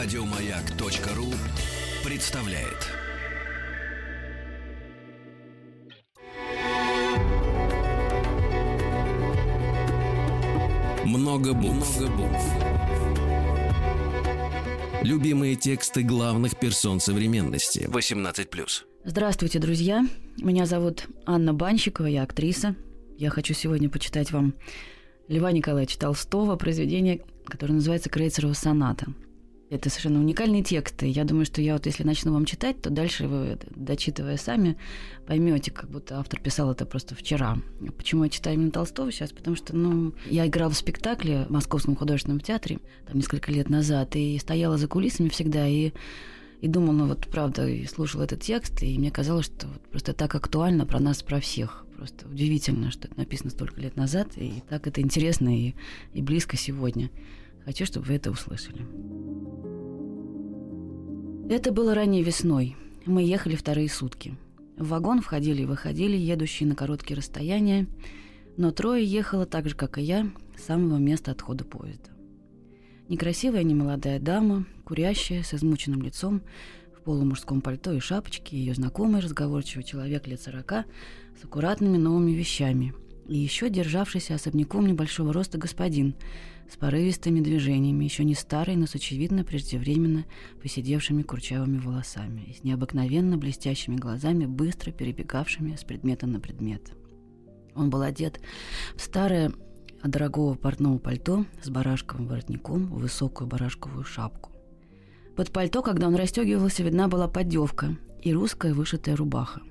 Радиомаяк.ру представляет. Много букв. Любимые тексты главных персон современности. 18+. Здравствуйте, друзья. Меня зовут Анна Банщикова, я актриса. Я хочу сегодня почитать вам Льва Николаевича Толстого произведение, которое называется «Крейцерова соната». Это совершенно уникальные тексты. Я думаю, что я вот если начну вам читать, то дальше вы, дочитывая сами, поймете, как будто автор писал это просто вчера. Почему я читаю именно Толстого сейчас? Потому что, ну, я играла в спектакле в Московском художественном театре там несколько лет назад и стояла за кулисами всегда и и думала, вот правда, и слушала этот текст, и мне казалось, что вот просто так актуально про нас, про всех. Просто удивительно, что это написано столько лет назад, и так это интересно и, и близко сегодня. Хочу, чтобы вы это услышали. Это было ранней весной. Мы ехали вторые сутки. В вагон входили и выходили, едущие на короткие расстояния, но трое ехало так же, как и я, с самого места отхода поезда. Некрасивая немолодая дама, курящая, с измученным лицом, в полумужском пальто и шапочке, ее знакомый разговорчивый человек лет сорока с аккуратными новыми вещами, и еще державшийся особняком небольшого роста господин – с порывистыми движениями, еще не старой, но с очевидно преждевременно посидевшими курчавыми волосами и с необыкновенно блестящими глазами, быстро перебегавшими с предмета на предмет. Он был одет в старое дорогого портного пальто с барашковым воротником, высокую барашковую шапку. Под пальто, когда он расстегивался, видна была поддевка и русская вышитая рубаха.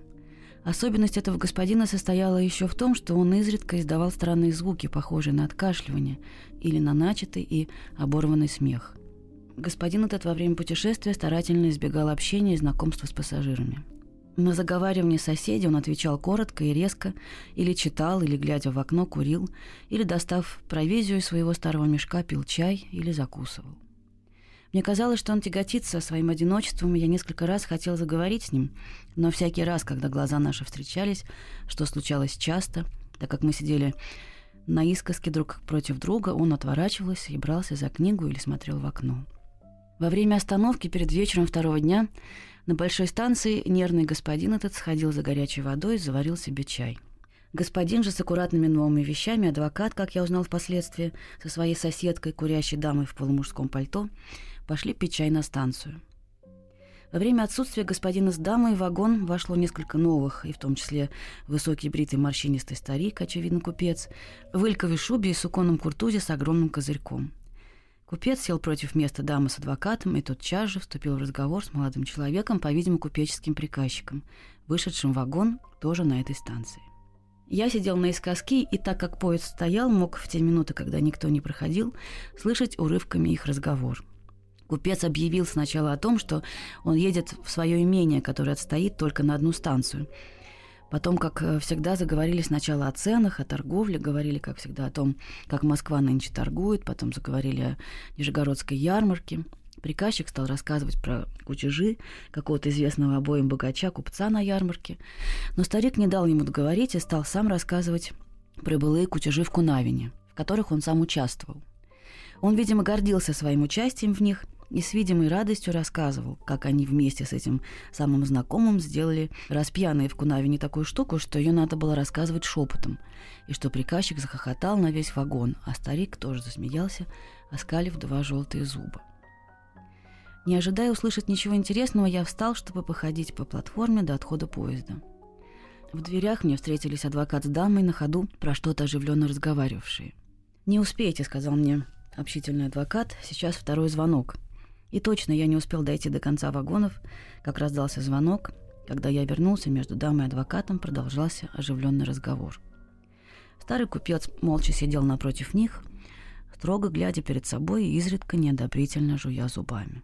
Особенность этого господина состояла еще в том, что он изредка издавал странные звуки, похожие на откашливание или на начатый и оборванный смех. Господин этот во время путешествия старательно избегал общения и знакомства с пассажирами. На заговаривание соседей он отвечал коротко и резко, или читал, или, глядя в окно, курил, или, достав провизию из своего старого мешка, пил чай или закусывал. Мне казалось, что он тяготится своим одиночеством, и я несколько раз хотел заговорить с ним, но всякий раз, когда глаза наши встречались, что случалось часто, так как мы сидели на искоске друг против друга, он отворачивался и брался за книгу или смотрел в окно. Во время остановки перед вечером второго дня на большой станции нервный господин этот сходил за горячей водой и заварил себе чай. Господин же с аккуратными новыми вещами, адвокат, как я узнал впоследствии, со своей соседкой, курящей дамой в полумужском пальто, пошли пить чай на станцию. Во время отсутствия господина с дамой в вагон вошло несколько новых, и в том числе высокий бритый морщинистый старик, очевидно купец, в ильковой шубе и суконном куртузе с огромным козырьком. Купец сел против места дамы с адвокатом и тотчас же вступил в разговор с молодым человеком, по-видимому, купеческим приказчиком, вышедшим в вагон тоже на этой станции. Я сидел на искоски, и так как поезд стоял, мог в те минуты, когда никто не проходил, слышать урывками их разговор – Купец объявил сначала о том, что он едет в свое имение, которое отстоит только на одну станцию. Потом, как э, всегда, заговорили сначала о ценах, о торговле, говорили, как всегда, о том, как Москва нынче торгует, потом заговорили о Нижегородской ярмарке. Приказчик стал рассказывать про кутежи какого-то известного обоим богача, купца на ярмарке. Но старик не дал ему договорить и стал сам рассказывать про былые кутежи в Кунавине, в которых он сам участвовал. Он, видимо, гордился своим участием в них – и с видимой радостью рассказывал, как они вместе с этим самым знакомым сделали распьяные в Кунавине такую штуку, что ее надо было рассказывать шепотом, и что приказчик захохотал на весь вагон, а старик тоже засмеялся, оскалив два желтые зуба. Не ожидая услышать ничего интересного, я встал, чтобы походить по платформе до отхода поезда. В дверях мне встретились адвокат с дамой на ходу, про что-то оживленно разговаривавшие. «Не успеете», — сказал мне общительный адвокат, — «сейчас второй звонок». И точно я не успел дойти до конца вагонов, как раздался звонок. Когда я вернулся, между дамой и адвокатом продолжался оживленный разговор. Старый купец молча сидел напротив них, строго глядя перед собой и изредка неодобрительно жуя зубами.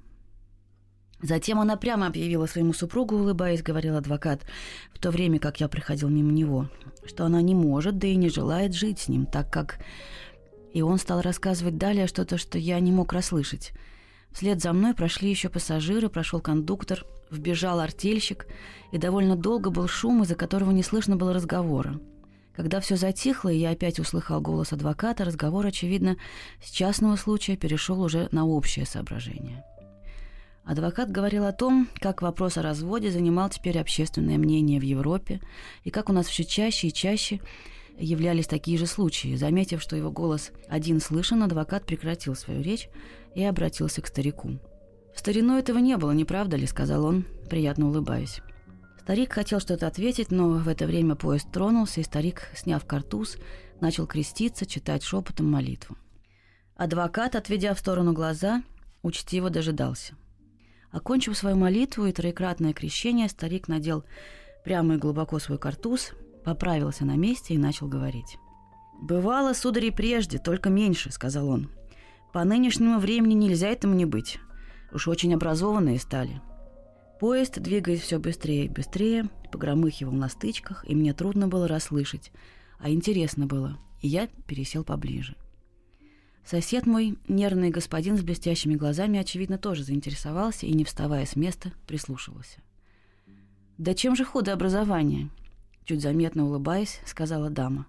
Затем она прямо объявила своему супругу, улыбаясь, говорил адвокат, в то время как я приходил мимо него, что она не может, да и не желает жить с ним, так как... И он стал рассказывать далее что-то, что я не мог расслышать – Вслед за мной прошли еще пассажиры, прошел кондуктор, вбежал артельщик, и довольно долго был шум, из-за которого не слышно было разговора. Когда все затихло, и я опять услыхал голос адвоката, разговор, очевидно, с частного случая перешел уже на общее соображение. Адвокат говорил о том, как вопрос о разводе занимал теперь общественное мнение в Европе, и как у нас все чаще и чаще являлись такие же случаи. Заметив, что его голос один слышен, адвокат прекратил свою речь и обратился к старику. «В старину этого не было, не правда ли?» — сказал он, приятно улыбаясь. Старик хотел что-то ответить, но в это время поезд тронулся, и старик, сняв картуз, начал креститься, читать шепотом молитву. Адвокат, отведя в сторону глаза, учтиво дожидался. Окончив свою молитву и троекратное крещение, старик надел прямо и глубоко свой картуз, поправился на месте и начал говорить. «Бывало, сударь, прежде, только меньше», — сказал он. «По нынешнему времени нельзя этому не быть. Уж очень образованные стали». Поезд, двигаясь все быстрее и быстрее, погромыхивал на стычках, и мне трудно было расслышать, а интересно было, и я пересел поближе. Сосед мой, нервный господин с блестящими глазами, очевидно, тоже заинтересовался и, не вставая с места, прислушивался. «Да чем же худо образование?» Чуть заметно улыбаясь, сказала дама.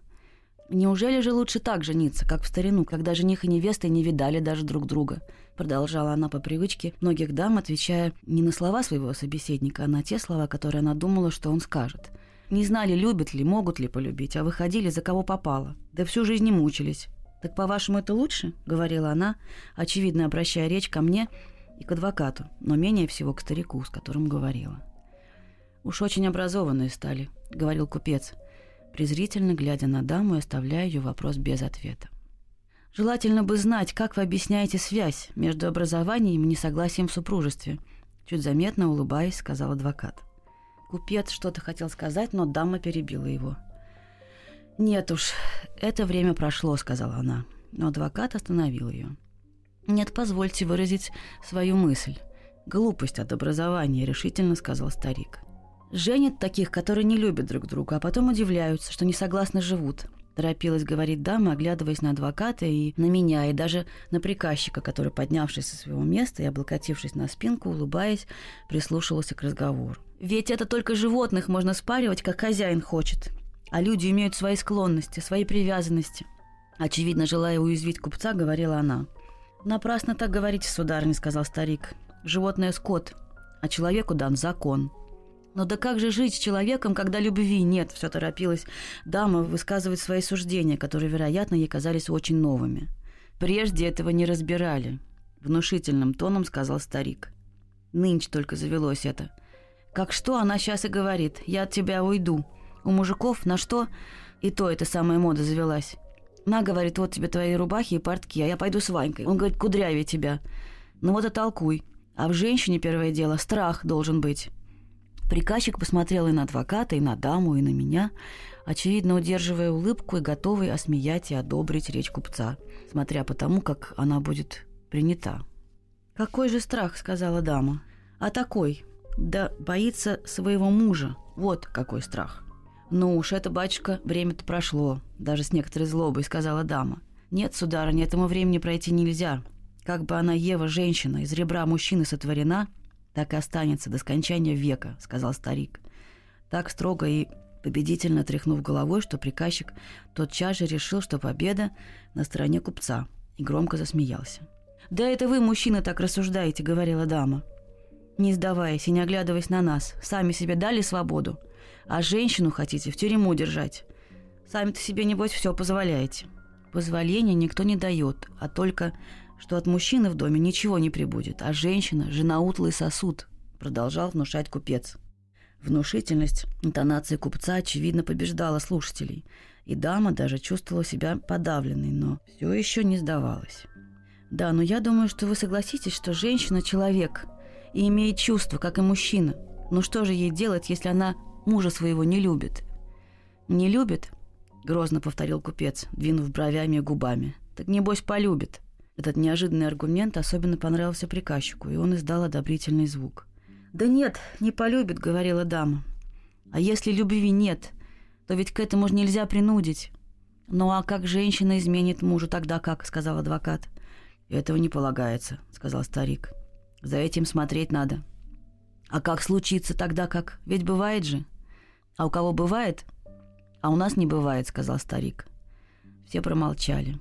«Неужели же лучше так жениться, как в старину, когда жених и невеста не видали даже друг друга?» Продолжала она по привычке многих дам, отвечая не на слова своего собеседника, а на те слова, которые она думала, что он скажет. Не знали, любят ли, могут ли полюбить, а выходили за кого попало. Да всю жизнь не мучились. «Так, по-вашему, это лучше?» — говорила она, очевидно обращая речь ко мне и к адвокату, но менее всего к старику, с которым говорила. «Уж очень образованные стали», — говорил купец, презрительно глядя на даму и оставляя ее вопрос без ответа. «Желательно бы знать, как вы объясняете связь между образованием и несогласием в супружестве», чуть заметно улыбаясь, сказал адвокат. Купец что-то хотел сказать, но дама перебила его — «Нет уж, это время прошло», — сказала она. Но адвокат остановил ее. «Нет, позвольте выразить свою мысль. Глупость от образования», — решительно сказал старик. «Женят таких, которые не любят друг друга, а потом удивляются, что не согласно живут», — торопилась говорить дама, оглядываясь на адвоката и на меня, и даже на приказчика, который, поднявшись со своего места и облокотившись на спинку, улыбаясь, прислушивался к разговору. «Ведь это только животных можно спаривать, как хозяин хочет а люди имеют свои склонности, свои привязанности. Очевидно, желая уязвить купца, говорила она. «Напрасно так говорите, сударыня», — сказал старик. «Животное — скот, а человеку дан закон». «Но да как же жить с человеком, когда любви нет?» — все торопилась дама высказывать свои суждения, которые, вероятно, ей казались очень новыми. «Прежде этого не разбирали», — внушительным тоном сказал старик. «Нынче только завелось это. Как что она сейчас и говорит, я от тебя уйду. У мужиков на что? И то эта самая мода завелась. На, говорит, вот тебе твои рубахи и портки, а я пойду с Ванькой. Он говорит, кудрявее тебя. Ну вот и толкуй. А в женщине первое дело страх должен быть. Приказчик посмотрел и на адвоката, и на даму, и на меня, очевидно, удерживая улыбку и готовый осмеять и одобрить речь купца, смотря по тому, как она будет принята. «Какой же страх?» — сказала дама. «А такой. Да боится своего мужа. Вот какой страх». «Ну уж это, батюшка, время-то прошло», — даже с некоторой злобой сказала дама. «Нет, сударыня, этому времени пройти нельзя. Как бы она, Ева, женщина, из ребра мужчины сотворена, так и останется до скончания века», — сказал старик. Так строго и победительно тряхнув головой, что приказчик тотчас же решил, что победа на стороне купца, и громко засмеялся. «Да это вы, мужчина, так рассуждаете», — говорила дама. «Не сдаваясь и не оглядываясь на нас, сами себе дали свободу а женщину хотите в тюрьму держать. Сами-то себе, небось, все позволяете. Позволения никто не дает, а только, что от мужчины в доме ничего не прибудет, а женщина – жена утлый сосуд, продолжал внушать купец. Внушительность интонации купца, очевидно, побеждала слушателей, и дама даже чувствовала себя подавленной, но все еще не сдавалась. Да, но я думаю, что вы согласитесь, что женщина – человек и имеет чувства, как и мужчина. Но что же ей делать, если она мужа своего не любит». «Не любит?» — грозно повторил купец, двинув бровями и губами. «Так небось полюбит». Этот неожиданный аргумент особенно понравился приказчику, и он издал одобрительный звук. «Да нет, не полюбит», — говорила дама. «А если любви нет, то ведь к этому же нельзя принудить». «Ну а как женщина изменит мужу, тогда как?» — сказал адвокат. «Этого не полагается», — сказал старик. «За этим смотреть надо». «А как случится тогда как? Ведь бывает же». «А у кого бывает?» «А у нас не бывает», — сказал старик. Все промолчали.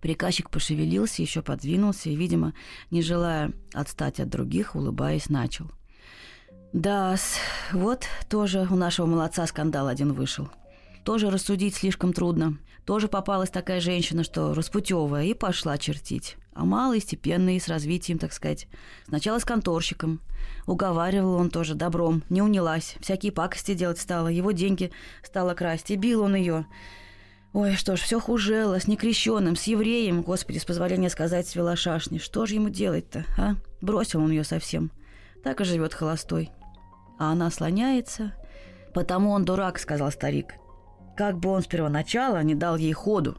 Приказчик пошевелился, еще подвинулся и, видимо, не желая отстать от других, улыбаясь, начал. да вот тоже у нашего молодца скандал один вышел. Тоже рассудить слишком трудно. Тоже попалась такая женщина, что распутевая, и пошла чертить. А малый, степенный, с развитием, так сказать. Сначала с конторщиком. Уговаривал он тоже добром, не унялась. Всякие пакости делать стала, его деньги стала красть, и бил он ее. Ой, что ж, все хужело, с некрещенным, с евреем, господи, с позволения сказать, с велошашни. Что же ему делать-то, а? Бросил он ее совсем. Так и живет холостой. А она слоняется. Потому он дурак, сказал старик. Как бы он с первоначала не дал ей ходу.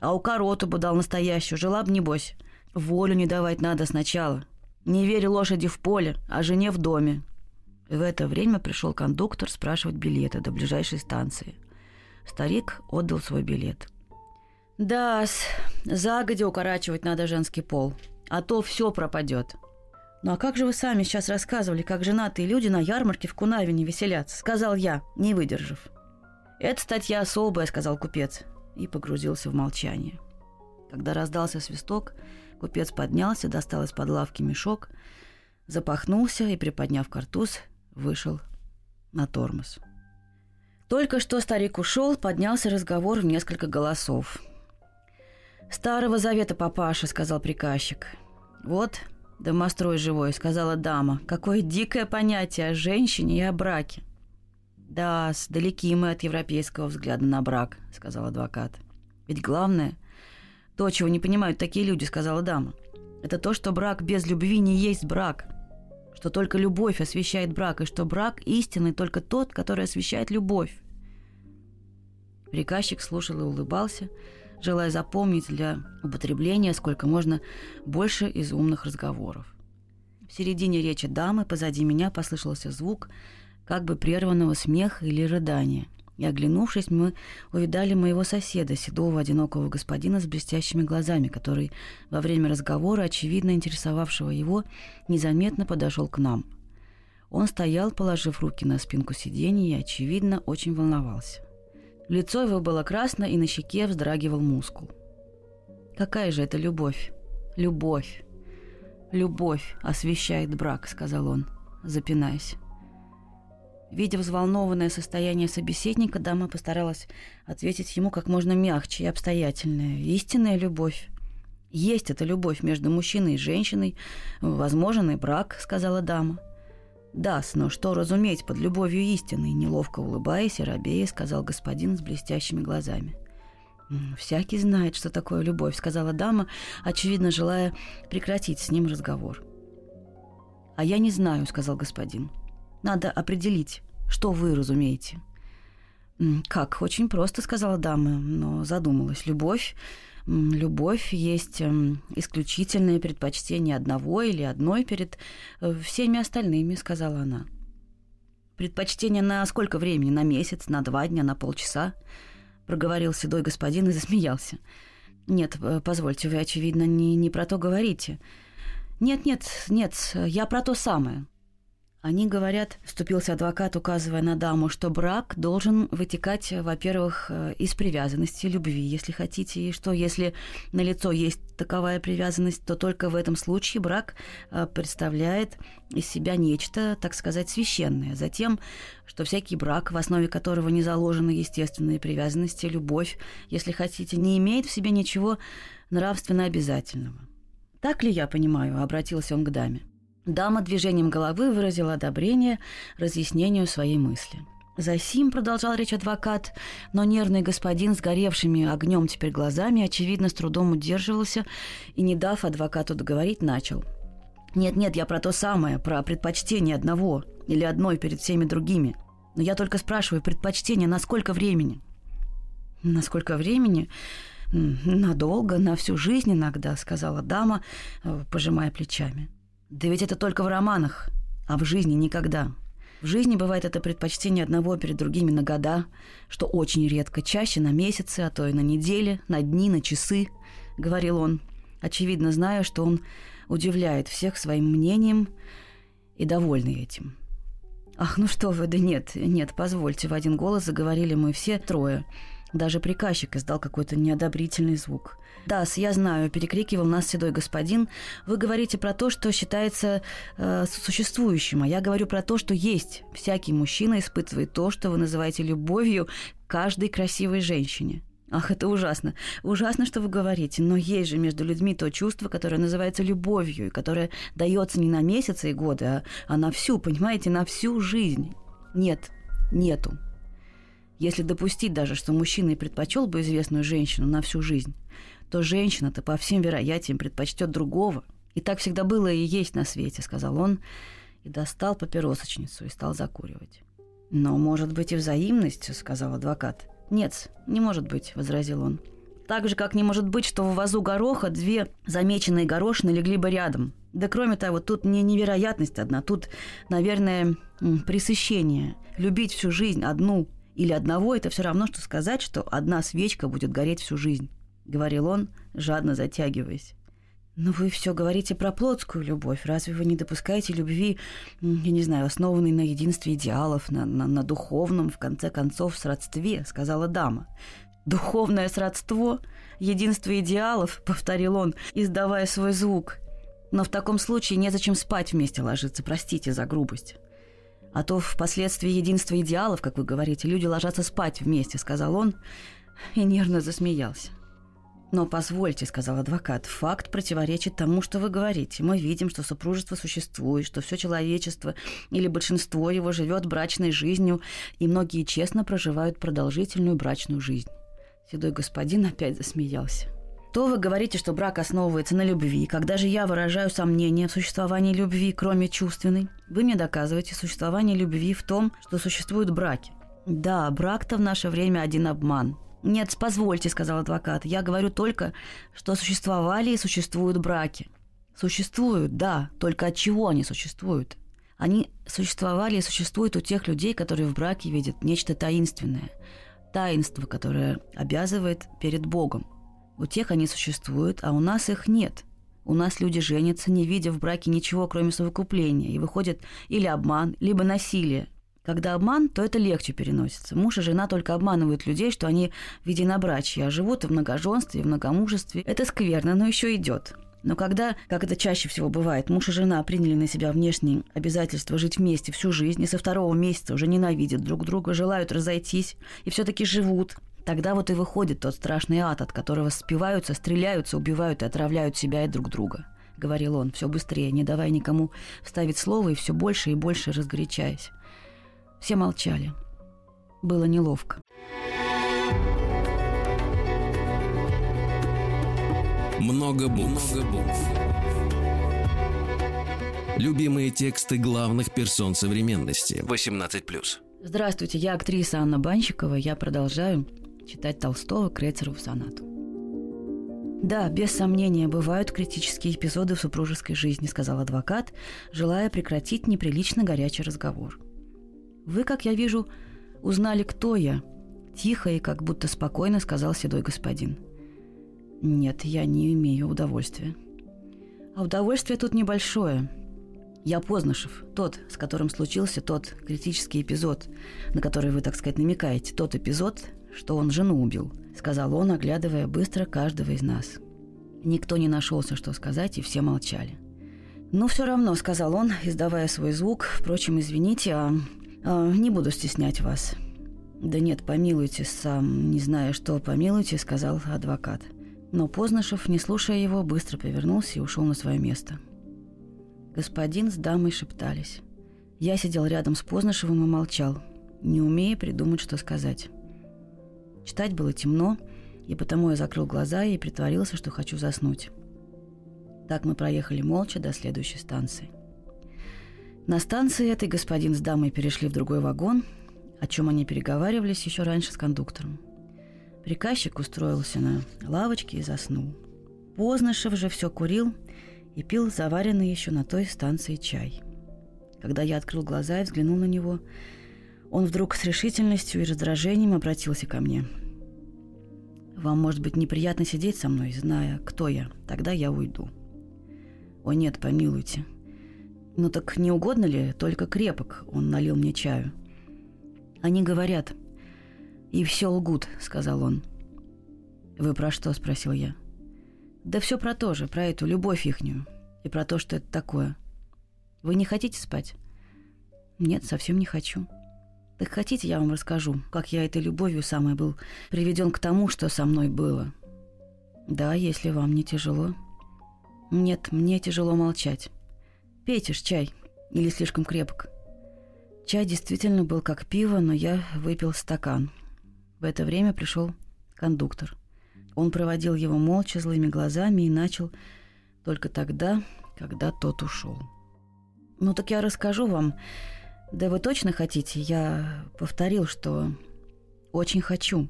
А у короту бы дал настоящую, жила бы, небось. Волю не давать надо сначала. Не верь лошади в поле, а жене в доме. В это время пришел кондуктор спрашивать билеты до ближайшей станции. Старик отдал свой билет. да загодя укорачивать надо женский пол, а то все пропадет. «Ну а как же вы сами сейчас рассказывали, как женатые люди на ярмарке в Кунавине веселятся?» — сказал я, не выдержав. «Это статья особая», — сказал купец, и погрузился в молчание. Когда раздался свисток, купец поднялся, достал из-под лавки мешок, запахнулся и, приподняв картуз, вышел на тормоз. Только что старик ушел, поднялся разговор в несколько голосов. «Старого завета, папаша», — сказал приказчик. «Вот, домострой живой», — сказала дама. «Какое дикое понятие о женщине и о браке». «Да, далеки мы от европейского взгляда на брак», — сказал адвокат. «Ведь главное, то, чего не понимают такие люди», — сказала дама, «это то, что брак без любви не есть брак что только любовь освещает брак, и что брак истинный только тот, который освещает любовь. Приказчик слушал и улыбался, желая запомнить для употребления сколько можно больше из умных разговоров. В середине речи дамы позади меня послышался звук как бы прерванного смеха или рыдания. И, оглянувшись, мы увидали моего соседа, седого одинокого господина с блестящими глазами, который во время разговора, очевидно интересовавшего его, незаметно подошел к нам. Он стоял, положив руки на спинку сиденья и, очевидно, очень волновался. Лицо его было красно, и на щеке вздрагивал мускул. «Какая же это любовь? Любовь! Любовь освещает брак», — сказал он, запинаясь. Видя взволнованное состояние собеседника, дама постаралась ответить ему как можно мягче и обстоятельно. Истинная любовь. Есть эта любовь между мужчиной и женщиной. Возможен и брак, сказала дама. Да, но что разуметь под любовью истинной, неловко улыбаясь и робея, сказал господин с блестящими глазами. «Всякий знает, что такое любовь», — сказала дама, очевидно, желая прекратить с ним разговор. «А я не знаю», — сказал господин. Надо определить, что вы разумеете. «Как? Очень просто», — сказала дама, но задумалась. «Любовь любовь есть исключительное предпочтение одного или одной перед э, всеми остальными, сказала она. Предпочтение на сколько времени? На месяц, на два дня, на полчаса? Проговорил седой господин и засмеялся. Нет, э, позвольте, вы, очевидно, не, не про то говорите. Нет, нет, нет, я про то самое. Они говорят, вступился адвокат, указывая на даму, что брак должен вытекать, во-первых, э, из привязанности, любви, если хотите, и что если на лицо есть таковая привязанность, то только в этом случае брак э, представляет из себя нечто, так сказать, священное. Затем, что всякий брак, в основе которого не заложены естественные привязанности, любовь, если хотите, не имеет в себе ничего нравственно обязательного. Так ли я понимаю? Обратился он к даме. Дама движением головы выразила одобрение разъяснению своей мысли. «Засим», — продолжал речь адвокат, но нервный господин с горевшими огнем теперь глазами, очевидно, с трудом удерживался и, не дав адвокату договорить, начал. «Нет-нет, я про то самое, про предпочтение одного или одной перед всеми другими. Но я только спрашиваю, предпочтение на сколько времени?» «На сколько времени?» «Надолго, на всю жизнь иногда», — сказала дама, э, пожимая плечами. Да ведь это только в романах, а в жизни никогда. В жизни бывает это предпочтение одного перед другими на года, что очень редко, чаще на месяцы, а то и на недели, на дни, на часы, говорил он, очевидно зная, что он удивляет всех своим мнением и довольный этим. «Ах, ну что вы, да нет, нет, позвольте», — в один голос заговорили мы все трое. Даже приказчик издал какой-то неодобрительный звук. да я знаю», — перекрикивал нас седой господин. «Вы говорите про то, что считается э, существующим, а я говорю про то, что есть. Всякий мужчина испытывает то, что вы называете любовью каждой красивой женщине». Ах, это ужасно. Ужасно, что вы говорите, но есть же между людьми то чувство, которое называется любовью, и которое дается не на месяцы и годы, а, а на всю, понимаете, на всю жизнь. Нет, нету. Если допустить даже, что мужчина и предпочел бы известную женщину на всю жизнь, то женщина-то по всем вероятиям предпочтет другого. И так всегда было и есть на свете, сказал он, и достал папиросочницу и стал закуривать. Но может быть и взаимность, сказал адвокат. Нет, не может быть, возразил он. Так же, как не может быть, что в вазу гороха две замеченные горошины легли бы рядом. Да кроме того, тут не невероятность одна, тут, наверное, пресыщение. Любить всю жизнь одну или одного – это все равно, что сказать, что одна свечка будет гореть всю жизнь, говорил он, жадно затягиваясь. Но вы все говорите про плотскую любовь. Разве вы не допускаете любви, я не знаю, основанной на единстве идеалов, на, на, на духовном, в конце концов, сродстве, сказала дама. Духовное сродство, единство идеалов, повторил он, издавая свой звук. Но в таком случае незачем спать вместе ложиться, простите за грубость. А то впоследствии единства идеалов, как вы говорите, люди ложатся спать вместе, сказал он и нервно засмеялся. «Но позвольте», — сказал адвокат, — «факт противоречит тому, что вы говорите. Мы видим, что супружество существует, что все человечество или большинство его живет брачной жизнью, и многие честно проживают продолжительную брачную жизнь». Седой господин опять засмеялся. То вы говорите, что брак основывается на любви. Когда же я выражаю сомнение в существовании любви, кроме чувственной, вы мне доказываете существование любви в том, что существуют браки. Да, брак-то в наше время один обман. «Нет, позвольте», — сказал адвокат. «Я говорю только, что существовали и существуют браки». Существуют, да, только от чего они существуют? Они существовали и существуют у тех людей, которые в браке видят нечто таинственное. Таинство, которое обязывает перед Богом. У тех они существуют, а у нас их нет. У нас люди женятся, не видя в браке ничего, кроме совокупления, и выходит или обман, либо насилие, когда обман, то это легче переносится. Муж и жена только обманывают людей, что они в единобрачье, а живут в многоженстве, в многомужестве. Это скверно, но еще идет. Но когда, как это чаще всего бывает, муж и жена приняли на себя внешние обязательства жить вместе всю жизнь и со второго месяца уже ненавидят друг друга, желают разойтись и все-таки живут, тогда вот и выходит тот страшный ад, от которого спиваются, стреляются, убивают и отравляют себя и друг друга. — говорил он, все быстрее, не давая никому вставить слово и все больше и больше разгорячаясь. Все молчали. Было неловко. Много букв. Много букв. Любимые тексты главных персон современности. 18+. Здравствуйте, я актриса Анна Банщикова. Я продолжаю читать Толстого Крейцерову сонату. Да, без сомнения, бывают критические эпизоды в супружеской жизни, сказал адвокат, желая прекратить неприлично горячий разговор. Вы, как я вижу, узнали, кто я. Тихо и как будто спокойно сказал седой господин. Нет, я не имею удовольствия. А удовольствие тут небольшое. Я Познышев, тот, с которым случился тот критический эпизод, на который вы, так сказать, намекаете, тот эпизод, что он жену убил, сказал он, оглядывая быстро каждого из нас. Никто не нашелся, что сказать, и все молчали. «Ну, все равно», — сказал он, издавая свой звук. «Впрочем, извините, а а, «Не буду стеснять вас». «Да нет, помилуйте, сам не знаю, что помилуйте», — сказал адвокат. Но Познышев, не слушая его, быстро повернулся и ушел на свое место. Господин с дамой шептались. Я сидел рядом с Познышевым и молчал, не умея придумать, что сказать. Читать было темно, и потому я закрыл глаза и притворился, что хочу заснуть. Так мы проехали молча до следующей станции. На станции этой господин с дамой перешли в другой вагон, о чем они переговаривались еще раньше с кондуктором. Приказчик устроился на лавочке и заснул. Познышев же все курил и пил заваренный еще на той станции чай. Когда я открыл глаза и взглянул на него, он вдруг с решительностью и раздражением обратился ко мне. «Вам, может быть, неприятно сидеть со мной, зная, кто я. Тогда я уйду». «О нет, помилуйте», «Ну так не угодно ли? Только крепок», — он налил мне чаю. «Они говорят, «И все лгут», — сказал он. «Вы про что?» — спросил я. «Да все про то же, про эту любовь ихнюю. И про то, что это такое. Вы не хотите спать?» «Нет, совсем не хочу». «Так хотите, я вам расскажу, как я этой любовью самой был приведен к тому, что со мной было?» «Да, если вам не тяжело». «Нет, мне тяжело молчать. Пейте ж чай, или слишком крепок». Чай действительно был как пиво, но я выпил стакан. В это время пришел кондуктор. Он проводил его молча, злыми глазами и начал только тогда, когда тот ушел. «Ну так я расскажу вам. Да вы точно хотите?» Я повторил, что очень хочу.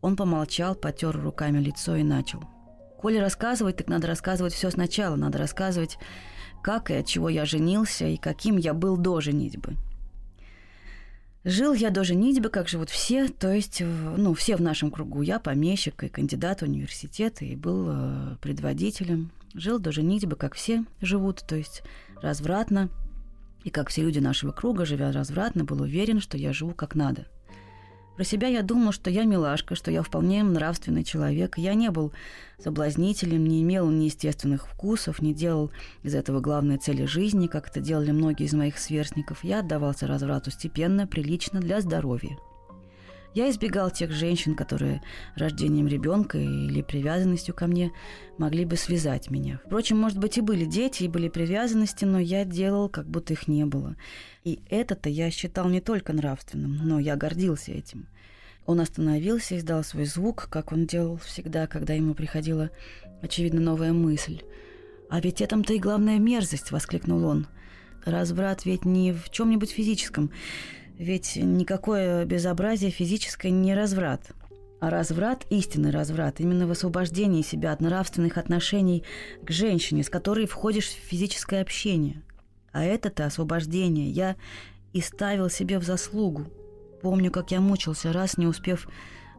Он помолчал, потер руками лицо и начал. «Коли рассказывать, так надо рассказывать все сначала. Надо рассказывать, как и от чего я женился, и каким я был до женитьбы. Жил я до женитьбы, как живут все, то есть, ну, все в нашем кругу. Я помещик и кандидат в университет, и был э, предводителем. Жил до женитьбы, как все живут, то есть развратно. И как все люди нашего круга, живя развратно, был уверен, что я живу как надо – про себя я думал, что я милашка, что я вполне нравственный человек. Я не был соблазнителем, не имел неестественных вкусов, не делал из этого главной цели жизни, как это делали многие из моих сверстников. Я отдавался разврату степенно, прилично, для здоровья. Я избегал тех женщин, которые рождением ребенка или привязанностью ко мне могли бы связать меня. Впрочем, может быть, и были дети, и были привязанности, но я делал, как будто их не было. И это-то я считал не только нравственным, но я гордился этим. Он остановился и издал свой звук, как он делал всегда, когда ему приходила, очевидно, новая мысль. «А ведь этом-то и главная мерзость!» — воскликнул он. «Разврат ведь не в чем-нибудь физическом. Ведь никакое безобразие физическое не разврат. А разврат, истинный разврат, именно в освобождении себя от нравственных отношений к женщине, с которой входишь в физическое общение. А это-то освобождение я и ставил себе в заслугу. Помню, как я мучился раз, не успев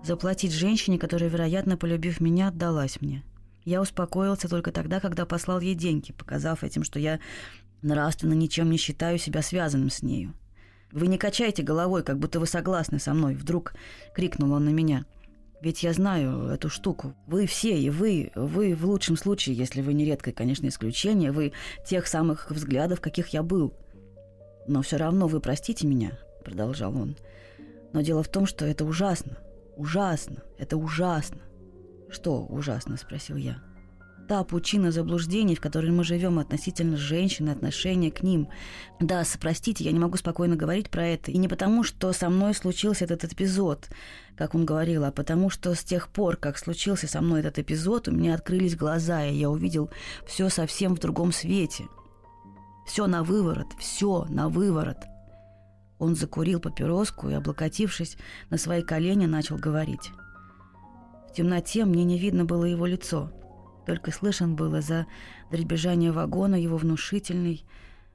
заплатить женщине, которая, вероятно, полюбив меня, отдалась мне. Я успокоился только тогда, когда послал ей деньги, показав этим, что я нравственно ничем не считаю себя связанным с нею. Вы не качайте головой, как будто вы согласны со мной. Вдруг крикнул он на меня. Ведь я знаю эту штуку. Вы все, и вы, вы в лучшем случае, если вы не редкое, конечно, исключение, вы тех самых взглядов, каких я был. Но все равно вы простите меня, продолжал он. Но дело в том, что это ужасно. Ужасно. Это ужасно. Что ужасно, спросил я та пучина заблуждений, в которой мы живем относительно женщин и отношения к ним. Да, простите, я не могу спокойно говорить про это. И не потому, что со мной случился этот эпизод, как он говорил, а потому, что с тех пор, как случился со мной этот эпизод, у меня открылись глаза, и я увидел все совсем в другом свете. Все на выворот, все на выворот. Он закурил папироску и, облокотившись на свои колени, начал говорить. В темноте мне не видно было его лицо – только слышен было за дребезжание вагона его внушительный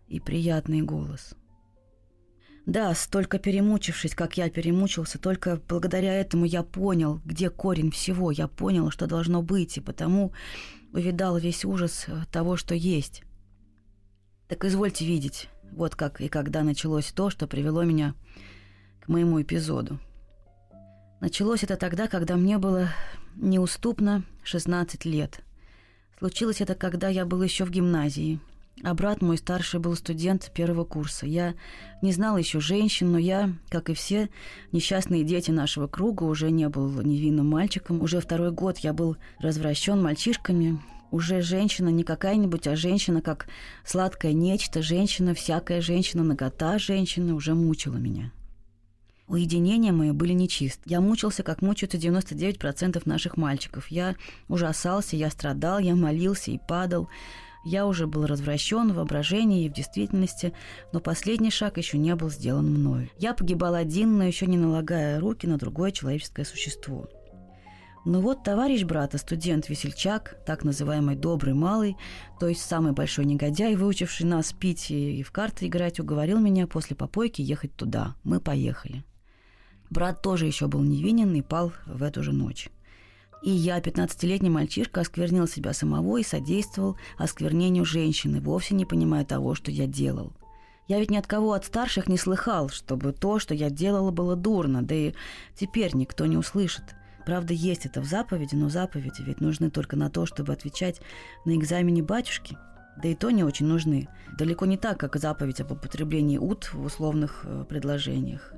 и приятный голос. Да, столько перемучившись, как я перемучился, только благодаря этому я понял, где корень всего, я понял, что должно быть, и потому увидал весь ужас того, что есть. Так извольте видеть, вот как и когда началось то, что привело меня к моему эпизоду. Началось это тогда, когда мне было неуступно 16 лет – Случилось это, когда я был еще в гимназии, а брат мой старший был студент первого курса. Я не знал еще женщин, но я, как и все несчастные дети нашего круга, уже не был невинным мальчиком. Уже второй год я был развращен мальчишками. Уже женщина не какая-нибудь, а женщина как сладкое нечто, женщина, всякая женщина, нагота женщины уже мучила меня. Уединения мои были нечист. Я мучился, как мучаются 99% наших мальчиков. Я ужасался, я страдал, я молился и падал. Я уже был развращен в воображении и в действительности, но последний шаг еще не был сделан мною. Я погибал один, но еще не налагая руки на другое человеческое существо. Но вот товарищ брата, студент-весельчак, так называемый добрый малый, то есть самый большой негодяй, выучивший нас пить и в карты играть, уговорил меня после попойки ехать туда. Мы поехали. Брат тоже еще был невинен и пал в эту же ночь. И я, 15-летний мальчишка, осквернил себя самого и содействовал осквернению женщины, вовсе не понимая того, что я делал. Я ведь ни от кого от старших не слыхал, чтобы то, что я делала, было дурно, да и теперь никто не услышит. Правда, есть это в заповеди, но заповеди ведь нужны только на то, чтобы отвечать на экзамене батюшки. Да и то не очень нужны. Далеко не так, как заповедь об употреблении ут в условных э, предложениях.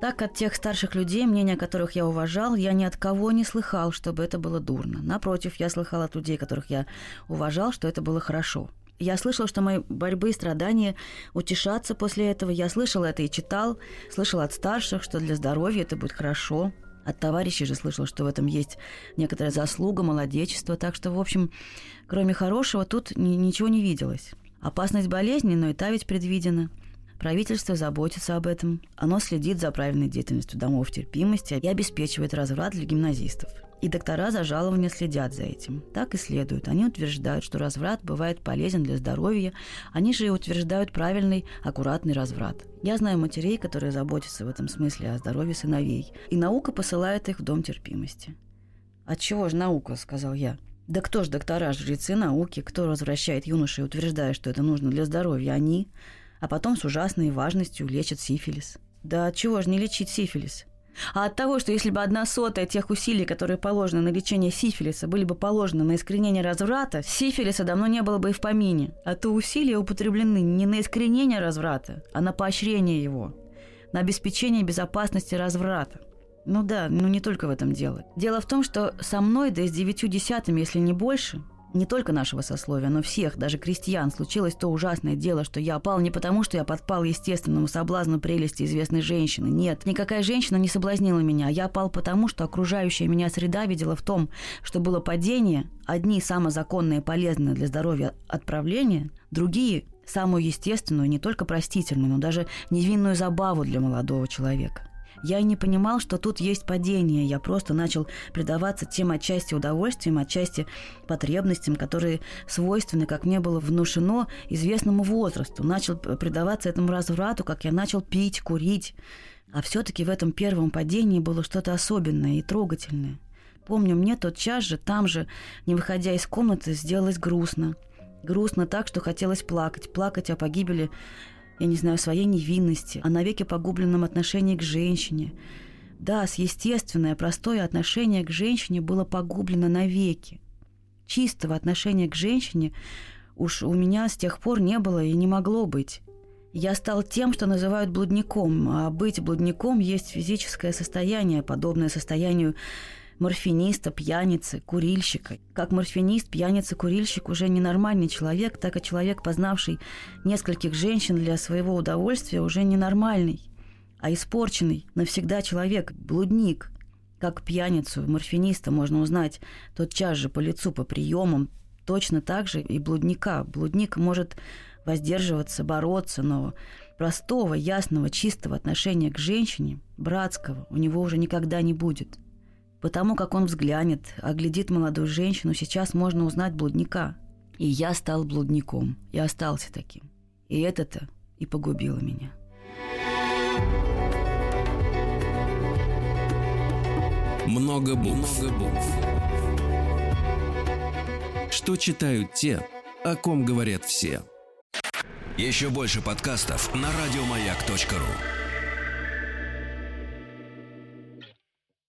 Так от тех старших людей, мнения которых я уважал, я ни от кого не слыхал, чтобы это было дурно. Напротив, я слыхал от людей, которых я уважал, что это было хорошо. Я слышал, что мои борьбы и страдания утешатся после этого. Я слышал это и читал. Слышал от старших, что для здоровья это будет хорошо. От товарищей же слышал, что в этом есть некоторая заслуга, молодечество. Так что, в общем, кроме хорошего, тут ни- ничего не виделось. Опасность болезни, но и та ведь предвидена. Правительство заботится об этом. Оно следит за правильной деятельностью домов терпимости и обеспечивает разврат для гимназистов. И доктора за жалование следят за этим. Так и следует. Они утверждают, что разврат бывает полезен для здоровья. Они же и утверждают правильный, аккуратный разврат. Я знаю матерей, которые заботятся в этом смысле о здоровье сыновей. И наука посылает их в дом терпимости. «От чего же наука?» – сказал я. «Да кто ж доктора, жрецы науки? Кто развращает юношей, утверждая, что это нужно для здоровья? Они. А потом с ужасной важностью лечат сифилис. Да от чего же не лечить сифилис? А от того, что если бы одна сотая тех усилий, которые положены на лечение сифилиса, были бы положены на искоренение разврата, сифилиса давно не было бы и в помине. А то усилия употреблены не на искоренение разврата, а на поощрение его, на обеспечение безопасности разврата. Ну да, ну не только в этом дело. Дело в том, что со мной, да и с девятью десятыми, если не больше, не только нашего сословия, но всех, даже крестьян, случилось то ужасное дело, что я опал не потому, что я подпал естественному соблазну прелести известной женщины. Нет, никакая женщина не соблазнила меня. Я опал потому, что окружающая меня среда видела в том, что было падение, одни самозаконные полезные для здоровья отправления, другие самую естественную, не только простительную, но даже невинную забаву для молодого человека. Я и не понимал, что тут есть падение. Я просто начал предаваться тем отчасти удовольствиям, отчасти потребностям, которые свойственны, как мне было внушено, известному возрасту. Начал предаваться этому разврату, как я начал пить, курить. А все-таки в этом первом падении было что-то особенное и трогательное. Помню, мне тот час же, там же, не выходя из комнаты, сделалось грустно. Грустно так, что хотелось плакать. Плакать о погибели я не знаю, своей невинности, о навеки погубленном отношении к женщине. Да, с естественное, простое отношение к женщине было погублено навеки. Чистого отношения к женщине уж у меня с тех пор не было и не могло быть. Я стал тем, что называют блудником, а быть блудником есть физическое состояние, подобное состоянию морфиниста, пьяницы, курильщика. Как морфинист, пьяница, курильщик уже не нормальный человек, так и человек, познавший нескольких женщин для своего удовольствия, уже ненормальный, а испорченный навсегда человек, блудник. Как пьяницу, морфиниста можно узнать тотчас же по лицу, по приемам, точно так же и блудника. Блудник может воздерживаться, бороться, но простого, ясного, чистого отношения к женщине, братского, у него уже никогда не будет – Потому как он взглянет, оглядит молодую женщину, сейчас можно узнать блудника. И я стал блудником, и остался таким. И это-то и погубило меня. Много букв. Много букв. Что читают те, о ком говорят все. Еще больше подкастов на радиомаяк.ру